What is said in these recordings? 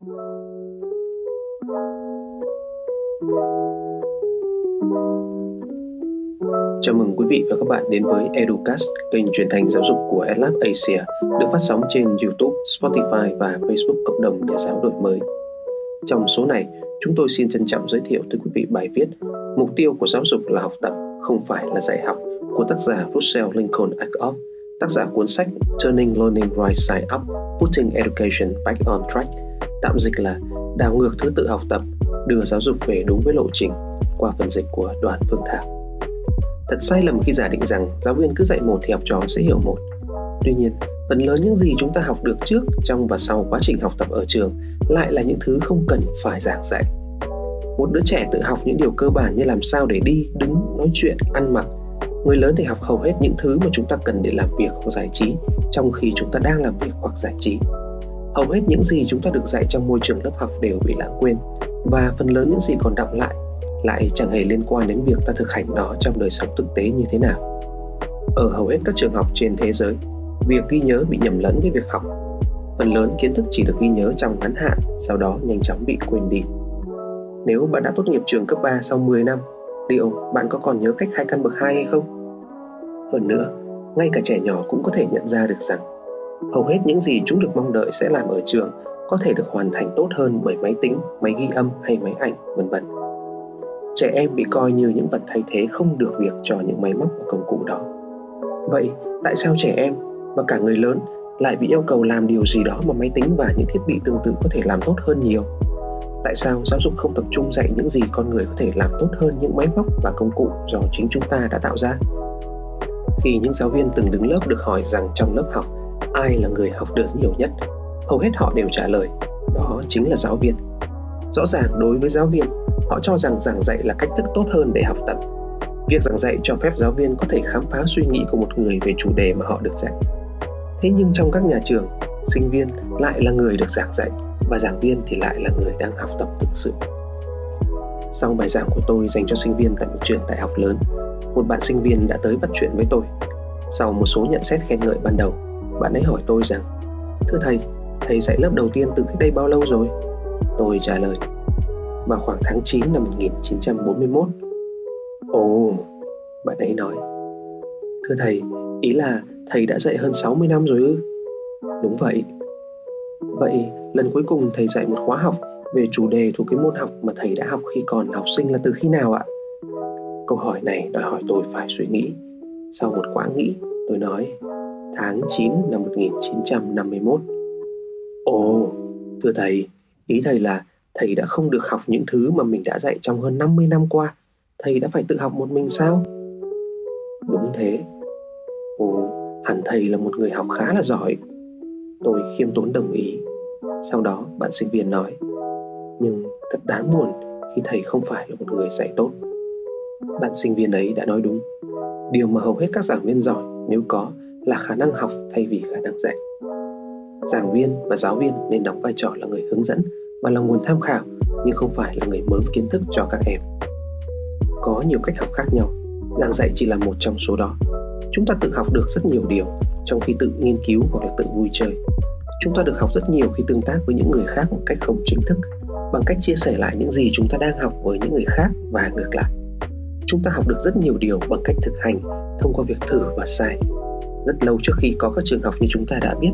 Chào mừng quý vị và các bạn đến với Educast, kênh truyền thanh giáo dục của EdLab Asia, được phát sóng trên YouTube, Spotify và Facebook cộng đồng nhà giáo đổi mới. Trong số này, chúng tôi xin trân trọng giới thiệu tới quý vị bài viết Mục tiêu của giáo dục là học tập, không phải là dạy học của tác giả Russell Lincoln Ackoff, tác giả cuốn sách Turning Learning Right Side Up, Putting Education Back on Track, tạm dịch là đảo ngược thứ tự học tập, đưa giáo dục về đúng với lộ trình qua phần dịch của Đoàn Phương Thảo. Thật sai lầm khi giả định rằng giáo viên cứ dạy một thì học trò sẽ hiểu một. Tuy nhiên, phần lớn những gì chúng ta học được trước, trong và sau quá trình học tập ở trường lại là những thứ không cần phải giảng dạy. Một đứa trẻ tự học những điều cơ bản như làm sao để đi, đứng, nói chuyện, ăn mặc. Người lớn thì học hầu hết những thứ mà chúng ta cần để làm việc hoặc giải trí trong khi chúng ta đang làm việc hoặc giải trí. Hầu hết những gì chúng ta được dạy trong môi trường lớp học đều bị lãng quên và phần lớn những gì còn đọng lại lại chẳng hề liên quan đến việc ta thực hành nó trong đời sống thực tế như thế nào. Ở hầu hết các trường học trên thế giới, việc ghi nhớ bị nhầm lẫn với việc học. Phần lớn kiến thức chỉ được ghi nhớ trong ngắn hạn, sau đó nhanh chóng bị quên đi. Nếu bạn đã tốt nghiệp trường cấp 3 sau 10 năm, liệu bạn có còn nhớ cách khai căn bậc 2 hay không? Hơn nữa, ngay cả trẻ nhỏ cũng có thể nhận ra được rằng hầu hết những gì chúng được mong đợi sẽ làm ở trường có thể được hoàn thành tốt hơn bởi máy tính, máy ghi âm hay máy ảnh, vân vân. Trẻ em bị coi như những vật thay thế không được việc cho những máy móc và công cụ đó. Vậy tại sao trẻ em và cả người lớn lại bị yêu cầu làm điều gì đó mà máy tính và những thiết bị tương tự có thể làm tốt hơn nhiều? Tại sao giáo dục không tập trung dạy những gì con người có thể làm tốt hơn những máy móc và công cụ do chính chúng ta đã tạo ra? Khi những giáo viên từng đứng lớp được hỏi rằng trong lớp học ai là người học được nhiều nhất? Hầu hết họ đều trả lời, đó chính là giáo viên. Rõ ràng đối với giáo viên, họ cho rằng giảng dạy là cách thức tốt hơn để học tập. Việc giảng dạy cho phép giáo viên có thể khám phá suy nghĩ của một người về chủ đề mà họ được dạy. Thế nhưng trong các nhà trường, sinh viên lại là người được giảng dạy và giảng viên thì lại là người đang học tập thực sự. Sau bài giảng của tôi dành cho sinh viên tại một trường đại học lớn, một bạn sinh viên đã tới bắt chuyện với tôi. Sau một số nhận xét khen ngợi ban đầu bạn ấy hỏi tôi rằng thưa thầy thầy dạy lớp đầu tiên từ cách đây bao lâu rồi tôi trả lời vào khoảng tháng 9 năm 1941. Ồ, bạn ấy nói. Thưa thầy, ý là thầy đã dạy hơn 60 năm rồi ư? Đúng vậy. Vậy lần cuối cùng thầy dạy một khóa học về chủ đề thuộc cái môn học mà thầy đã học khi còn học sinh là từ khi nào ạ? Câu hỏi này đòi hỏi tôi phải suy nghĩ. Sau một quãng nghĩ, tôi nói tháng 9 năm 1951. Ồ, thưa thầy, ý thầy là thầy đã không được học những thứ mà mình đã dạy trong hơn 50 năm qua. Thầy đã phải tự học một mình sao? Đúng thế. Ồ, hẳn thầy là một người học khá là giỏi. Tôi khiêm tốn đồng ý. Sau đó bạn sinh viên nói, nhưng thật đáng buồn khi thầy không phải là một người dạy tốt. Bạn sinh viên ấy đã nói đúng. Điều mà hầu hết các giảng viên giỏi nếu có là khả năng học thay vì khả năng dạy. Giảng viên và giáo viên nên đóng vai trò là người hướng dẫn và là nguồn tham khảo nhưng không phải là người mớm kiến thức cho các em. Có nhiều cách học khác nhau, giảng dạy chỉ là một trong số đó. Chúng ta tự học được rất nhiều điều trong khi tự nghiên cứu hoặc là tự vui chơi. Chúng ta được học rất nhiều khi tương tác với những người khác một cách không chính thức, bằng cách chia sẻ lại những gì chúng ta đang học với những người khác và ngược lại. Chúng ta học được rất nhiều điều bằng cách thực hành thông qua việc thử và sai. Rất lâu trước khi có các trường học như chúng ta đã biết,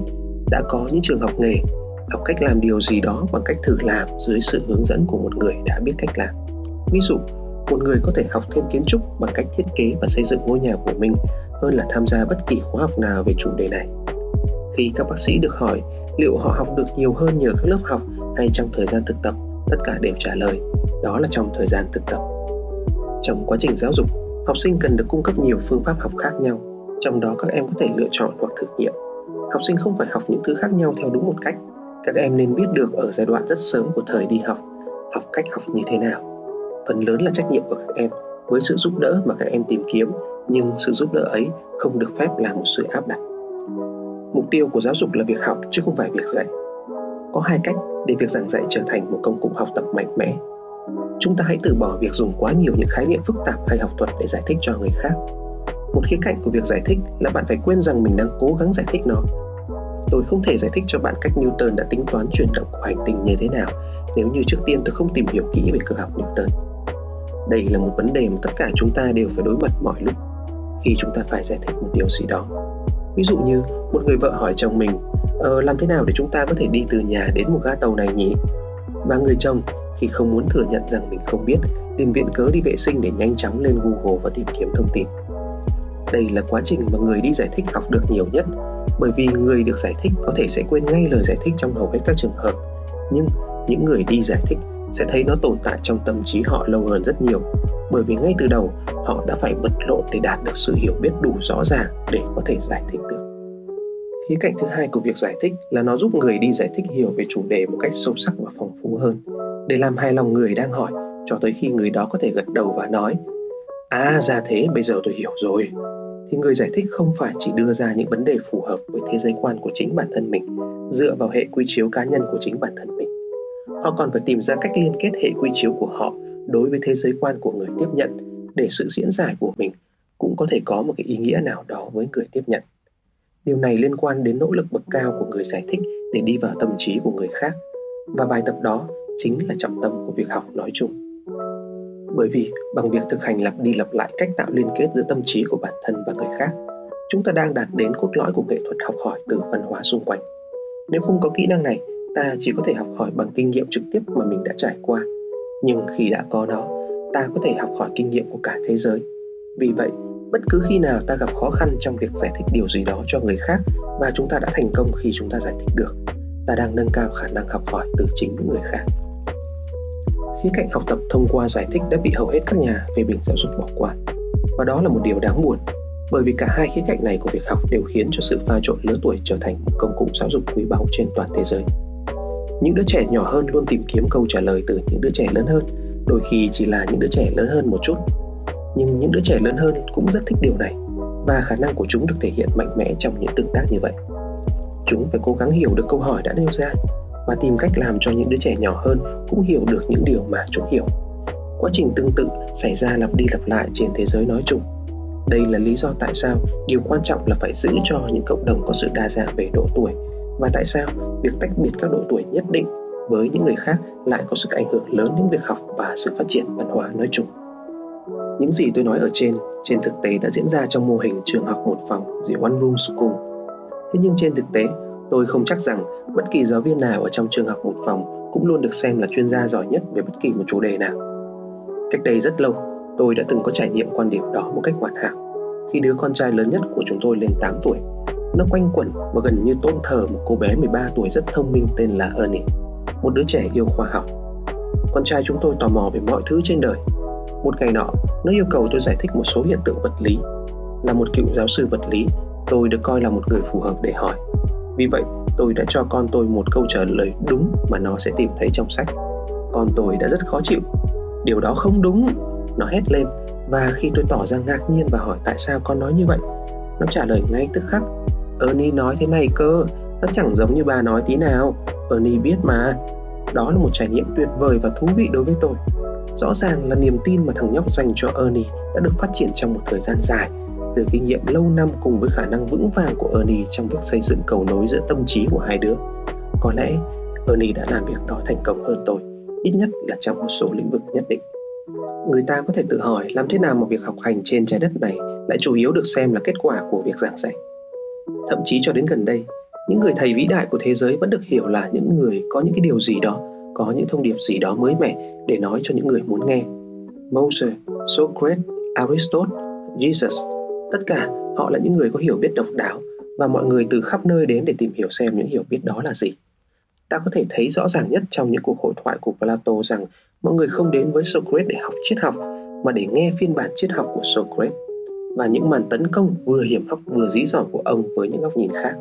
đã có những trường học nghề học cách làm điều gì đó bằng cách thử làm dưới sự hướng dẫn của một người đã biết cách làm. Ví dụ một người có thể học thêm kiến trúc bằng cách thiết kế và xây dựng ngôi nhà của mình hơn là tham gia bất kỳ khóa học nào về chủ đề này. Khi các bác sĩ được hỏi liệu họ học được nhiều hơn nhờ các lớp học hay trong thời gian thực tập tất cả đều trả lời đó là trong thời gian thực tập. Trong quá trình giáo dục học sinh cần được cung cấp nhiều phương pháp học khác nhau trong đó các em có thể lựa chọn hoặc thực nghiệm. Học sinh không phải học những thứ khác nhau theo đúng một cách. Các em nên biết được ở giai đoạn rất sớm của thời đi học học cách học như thế nào. Phần lớn là trách nhiệm của các em với sự giúp đỡ mà các em tìm kiếm, nhưng sự giúp đỡ ấy không được phép là một sự áp đặt. Mục tiêu của giáo dục là việc học chứ không phải việc dạy. Có hai cách để việc giảng dạy trở thành một công cụ học tập mạnh mẽ. Chúng ta hãy từ bỏ việc dùng quá nhiều những khái niệm phức tạp hay học thuật để giải thích cho người khác một khía cạnh của việc giải thích là bạn phải quên rằng mình đang cố gắng giải thích nó tôi không thể giải thích cho bạn cách Newton đã tính toán chuyển động của hành tinh như thế nào nếu như trước tiên tôi không tìm hiểu kỹ về cơ học Newton. Đây là một vấn đề mà tất cả chúng ta đều phải đối mặt mọi lúc khi chúng ta phải giải thích một điều gì đó. Ví dụ như một người vợ hỏi chồng mình ờ, làm thế nào để chúng ta có thể đi từ nhà đến một ga tàu này nhỉ? Và người chồng khi không muốn thừa nhận rằng mình không biết liền viện cớ đi vệ sinh để nhanh chóng lên Google và tìm kiếm thông tin. Đây là quá trình mà người đi giải thích học được nhiều nhất, bởi vì người được giải thích có thể sẽ quên ngay lời giải thích trong hầu hết các trường hợp. Nhưng những người đi giải thích sẽ thấy nó tồn tại trong tâm trí họ lâu hơn rất nhiều, bởi vì ngay từ đầu họ đã phải vật lộn để đạt được sự hiểu biết đủ rõ ràng để có thể giải thích được. Khía cạnh thứ hai của việc giải thích là nó giúp người đi giải thích hiểu về chủ đề một cách sâu sắc và phong phú hơn, để làm hài lòng người đang hỏi cho tới khi người đó có thể gật đầu và nói à ra thế, bây giờ tôi hiểu rồi thì người giải thích không phải chỉ đưa ra những vấn đề phù hợp với thế giới quan của chính bản thân mình, dựa vào hệ quy chiếu cá nhân của chính bản thân mình. Họ còn phải tìm ra cách liên kết hệ quy chiếu của họ đối với thế giới quan của người tiếp nhận để sự diễn giải của mình cũng có thể có một cái ý nghĩa nào đó với người tiếp nhận. Điều này liên quan đến nỗ lực bậc cao của người giải thích để đi vào tâm trí của người khác. Và bài tập đó chính là trọng tâm của việc học nói chung bởi vì bằng việc thực hành lặp đi lặp lại cách tạo liên kết giữa tâm trí của bản thân và người khác, chúng ta đang đạt đến cốt lõi của nghệ thuật học hỏi từ văn hóa xung quanh. Nếu không có kỹ năng này, ta chỉ có thể học hỏi bằng kinh nghiệm trực tiếp mà mình đã trải qua. Nhưng khi đã có nó, ta có thể học hỏi kinh nghiệm của cả thế giới. Vì vậy, bất cứ khi nào ta gặp khó khăn trong việc giải thích điều gì đó cho người khác và chúng ta đã thành công khi chúng ta giải thích được, ta đang nâng cao khả năng học hỏi từ chính những người khác khía cạnh học tập thông qua giải thích đã bị hầu hết các nhà phê bình giáo dục bỏ qua. Và đó là một điều đáng buồn, bởi vì cả hai khía cạnh này của việc học đều khiến cho sự pha trộn lứa tuổi trở thành một công cụ giáo dục quý báu trên toàn thế giới. Những đứa trẻ nhỏ hơn luôn tìm kiếm câu trả lời từ những đứa trẻ lớn hơn, đôi khi chỉ là những đứa trẻ lớn hơn một chút. Nhưng những đứa trẻ lớn hơn cũng rất thích điều này, và khả năng của chúng được thể hiện mạnh mẽ trong những tương tác như vậy. Chúng phải cố gắng hiểu được câu hỏi đã nêu ra và tìm cách làm cho những đứa trẻ nhỏ hơn cũng hiểu được những điều mà chúng hiểu quá trình tương tự xảy ra lặp đi lặp lại trên thế giới nói chung đây là lý do tại sao điều quan trọng là phải giữ cho những cộng đồng có sự đa dạng về độ tuổi và tại sao việc tách biệt các độ tuổi nhất định với những người khác lại có sức ảnh hưởng lớn đến việc học và sự phát triển văn hóa nói chung. Những gì tôi nói ở trên, trên thực tế đã diễn ra trong mô hình trường học một phòng, The One Room School. Thế nhưng trên thực tế, tôi không chắc rằng bất kỳ giáo viên nào ở trong trường học một phòng cũng luôn được xem là chuyên gia giỏi nhất về bất kỳ một chủ đề nào. Cách đây rất lâu, tôi đã từng có trải nghiệm quan điểm đó một cách hoàn hảo. Khi đứa con trai lớn nhất của chúng tôi lên 8 tuổi, nó quanh quẩn và gần như tôn thờ một cô bé 13 tuổi rất thông minh tên là Ernie, một đứa trẻ yêu khoa học. Con trai chúng tôi tò mò về mọi thứ trên đời. Một ngày nọ, nó yêu cầu tôi giải thích một số hiện tượng vật lý. Là một cựu giáo sư vật lý, tôi được coi là một người phù hợp để hỏi. Vì vậy, tôi đã cho con tôi một câu trả lời đúng mà nó sẽ tìm thấy trong sách. Con tôi đã rất khó chịu. Điều đó không đúng, nó hét lên và khi tôi tỏ ra ngạc nhiên và hỏi tại sao con nói như vậy, nó trả lời ngay tức khắc Ernie nói thế này cơ, nó chẳng giống như bà nói tí nào. Ernie biết mà. Đó là một trải nghiệm tuyệt vời và thú vị đối với tôi. Rõ ràng là niềm tin mà thằng nhóc dành cho Ernie đã được phát triển trong một thời gian dài từ kinh nghiệm lâu năm cùng với khả năng vững vàng của Ernie trong việc xây dựng cầu nối giữa tâm trí của hai đứa. Có lẽ Ernie đã làm việc đó thành công hơn tôi, ít nhất là trong một số lĩnh vực nhất định. Người ta có thể tự hỏi làm thế nào mà việc học hành trên trái đất này lại chủ yếu được xem là kết quả của việc giảng dạy. Thậm chí cho đến gần đây, những người thầy vĩ đại của thế giới vẫn được hiểu là những người có những cái điều gì đó, có những thông điệp gì đó mới mẻ để nói cho những người muốn nghe. Moses, Socrates, Aristotle, Jesus, tất cả họ là những người có hiểu biết độc đáo và mọi người từ khắp nơi đến để tìm hiểu xem những hiểu biết đó là gì. Ta có thể thấy rõ ràng nhất trong những cuộc hội thoại của Plato rằng mọi người không đến với Socrates để học triết học mà để nghe phiên bản triết học của Socrates và những màn tấn công vừa hiểm hóc vừa dí dỏm của ông với những góc nhìn khác.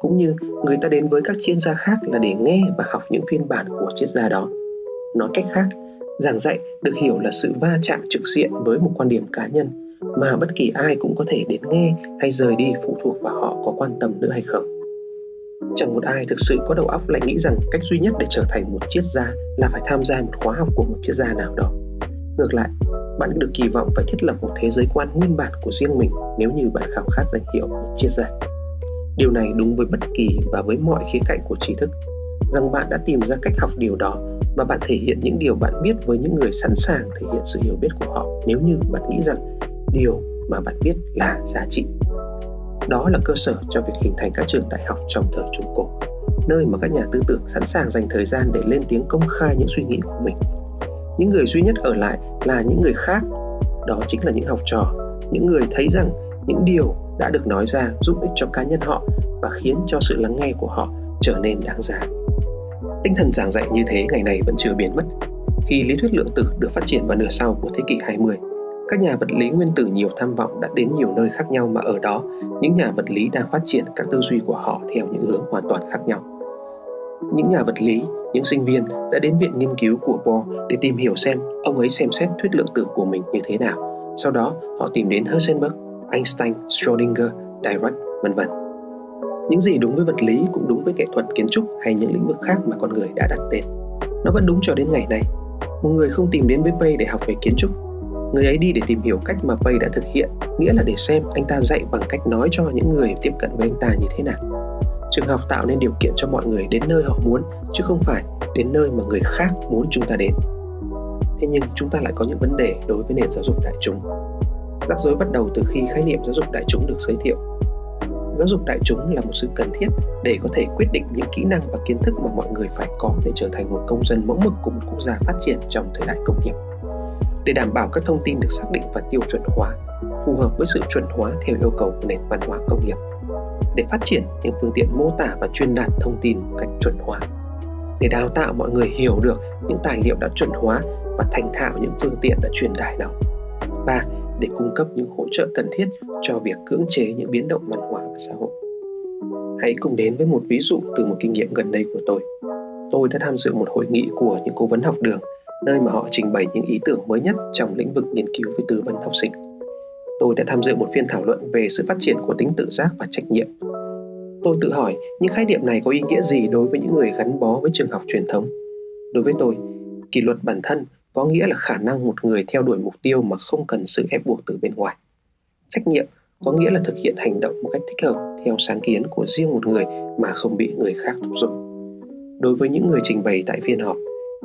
Cũng như người ta đến với các chuyên gia khác là để nghe và học những phiên bản của triết gia đó. Nói cách khác, giảng dạy được hiểu là sự va chạm trực diện với một quan điểm cá nhân mà bất kỳ ai cũng có thể đến nghe hay rời đi phụ thuộc vào họ có quan tâm nữa hay không. Chẳng một ai thực sự có đầu óc lại nghĩ rằng cách duy nhất để trở thành một triết gia là phải tham gia một khóa học của một triết gia nào đó. Ngược lại, bạn được kỳ vọng phải thiết lập một thế giới quan nguyên bản của riêng mình nếu như bạn khao khát danh hiệu một triết gia. Điều này đúng với bất kỳ và với mọi khía cạnh của trí thức, rằng bạn đã tìm ra cách học điều đó và bạn thể hiện những điều bạn biết với những người sẵn sàng thể hiện sự hiểu biết của họ nếu như bạn nghĩ rằng điều mà bạn biết là giá trị. Đó là cơ sở cho việc hình thành các trường đại học trong thời Trung Cổ, nơi mà các nhà tư tưởng sẵn sàng dành thời gian để lên tiếng công khai những suy nghĩ của mình. Những người duy nhất ở lại là những người khác, đó chính là những học trò, những người thấy rằng những điều đã được nói ra giúp ích cho cá nhân họ và khiến cho sự lắng nghe của họ trở nên đáng giá. Tinh thần giảng dạy như thế ngày nay vẫn chưa biến mất. Khi lý thuyết lượng tử được phát triển vào nửa sau của thế kỷ 20, các nhà vật lý nguyên tử nhiều tham vọng đã đến nhiều nơi khác nhau mà ở đó, những nhà vật lý đang phát triển các tư duy của họ theo những hướng hoàn toàn khác nhau. Những nhà vật lý, những sinh viên đã đến viện nghiên cứu của Bohr để tìm hiểu xem ông ấy xem xét thuyết lượng tử của mình như thế nào. Sau đó, họ tìm đến Heisenberg, Einstein, Schrödinger, Dirac, vân vân. Những gì đúng với vật lý cũng đúng với nghệ thuật kiến trúc hay những lĩnh vực khác mà con người đã đặt tên. Nó vẫn đúng cho đến ngày nay. Một người không tìm đến với Bay để học về kiến trúc. Người ấy đi để tìm hiểu cách mà Pay đã thực hiện, nghĩa là để xem anh ta dạy bằng cách nói cho những người tiếp cận với anh ta như thế nào. Trường học tạo nên điều kiện cho mọi người đến nơi họ muốn, chứ không phải đến nơi mà người khác muốn chúng ta đến. Thế nhưng chúng ta lại có những vấn đề đối với nền giáo dục đại chúng. Rắc rối bắt đầu từ khi khái niệm giáo dục đại chúng được giới thiệu giáo dục đại chúng là một sự cần thiết để có thể quyết định những kỹ năng và kiến thức mà mọi người phải có để trở thành một công dân mẫu mực của một quốc gia phát triển trong thời đại công nghiệp. Để đảm bảo các thông tin được xác định và tiêu chuẩn hóa, phù hợp với sự chuẩn hóa theo yêu cầu của nền văn hóa công nghiệp, để phát triển những phương tiện mô tả và truyền đạt thông tin một cách chuẩn hóa, để đào tạo mọi người hiểu được những tài liệu đã chuẩn hóa và thành thạo những phương tiện đã truyền tải đó, và để cung cấp những hỗ trợ cần thiết cho việc cưỡng chế những biến động văn hóa và xã hội. Hãy cùng đến với một ví dụ từ một kinh nghiệm gần đây của tôi. Tôi đã tham dự một hội nghị của những cố vấn học đường, nơi mà họ trình bày những ý tưởng mới nhất trong lĩnh vực nghiên cứu về tư vấn học sinh. Tôi đã tham dự một phiên thảo luận về sự phát triển của tính tự giác và trách nhiệm. Tôi tự hỏi những khái niệm này có ý nghĩa gì đối với những người gắn bó với trường học truyền thống. Đối với tôi, kỷ luật bản thân có nghĩa là khả năng một người theo đuổi mục tiêu mà không cần sự ép buộc từ bên ngoài. Trách nhiệm có nghĩa là thực hiện hành động một cách thích hợp theo sáng kiến của riêng một người mà không bị người khác thúc giục. Đối với những người trình bày tại phiên họp,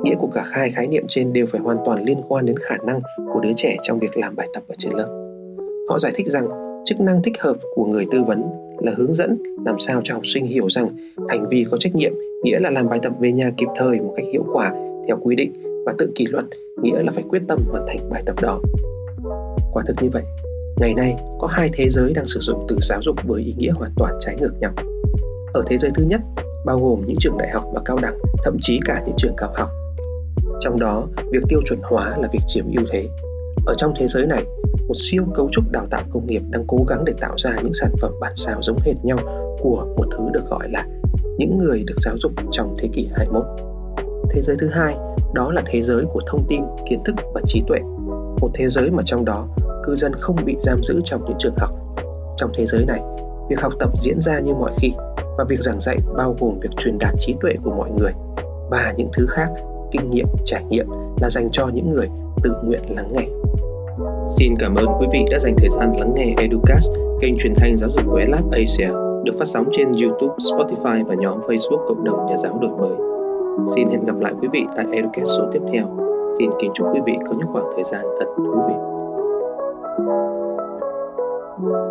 nghĩa của cả hai khái niệm trên đều phải hoàn toàn liên quan đến khả năng của đứa trẻ trong việc làm bài tập ở trên lớp. Họ giải thích rằng chức năng thích hợp của người tư vấn là hướng dẫn làm sao cho học sinh hiểu rằng hành vi có trách nhiệm nghĩa là làm bài tập về nhà kịp thời một cách hiệu quả theo quy định và tự kỷ luật nghĩa là phải quyết tâm hoàn thành bài tập đó. Quả thực như vậy, ngày nay có hai thế giới đang sử dụng từ giáo dục với ý nghĩa hoàn toàn trái ngược nhau. Ở thế giới thứ nhất, bao gồm những trường đại học và cao đẳng, thậm chí cả những trường cao học. Trong đó, việc tiêu chuẩn hóa là việc chiếm ưu thế. Ở trong thế giới này, một siêu cấu trúc đào tạo công nghiệp đang cố gắng để tạo ra những sản phẩm bản sao giống hệt nhau của một thứ được gọi là những người được giáo dục trong thế kỷ 21. Thế giới thứ hai đó là thế giới của thông tin kiến thức và trí tuệ một thế giới mà trong đó cư dân không bị giam giữ trong những trường học trong thế giới này việc học tập diễn ra như mọi khi và việc giảng dạy bao gồm việc truyền đạt trí tuệ của mọi người và những thứ khác kinh nghiệm, trải nghiệm là dành cho những người tự nguyện lắng nghe. Xin cảm ơn quý vị đã dành thời gian lắng nghe Educast, kênh truyền thanh giáo dục của ELAB Asia, được phát sóng trên YouTube, Spotify và nhóm Facebook Cộng đồng Nhà giáo đổi mới. Xin hẹn gặp lại quý vị tại Educast số tiếp theo. Xin kính chúc quý vị có những khoảng thời gian thật thú vị. thank you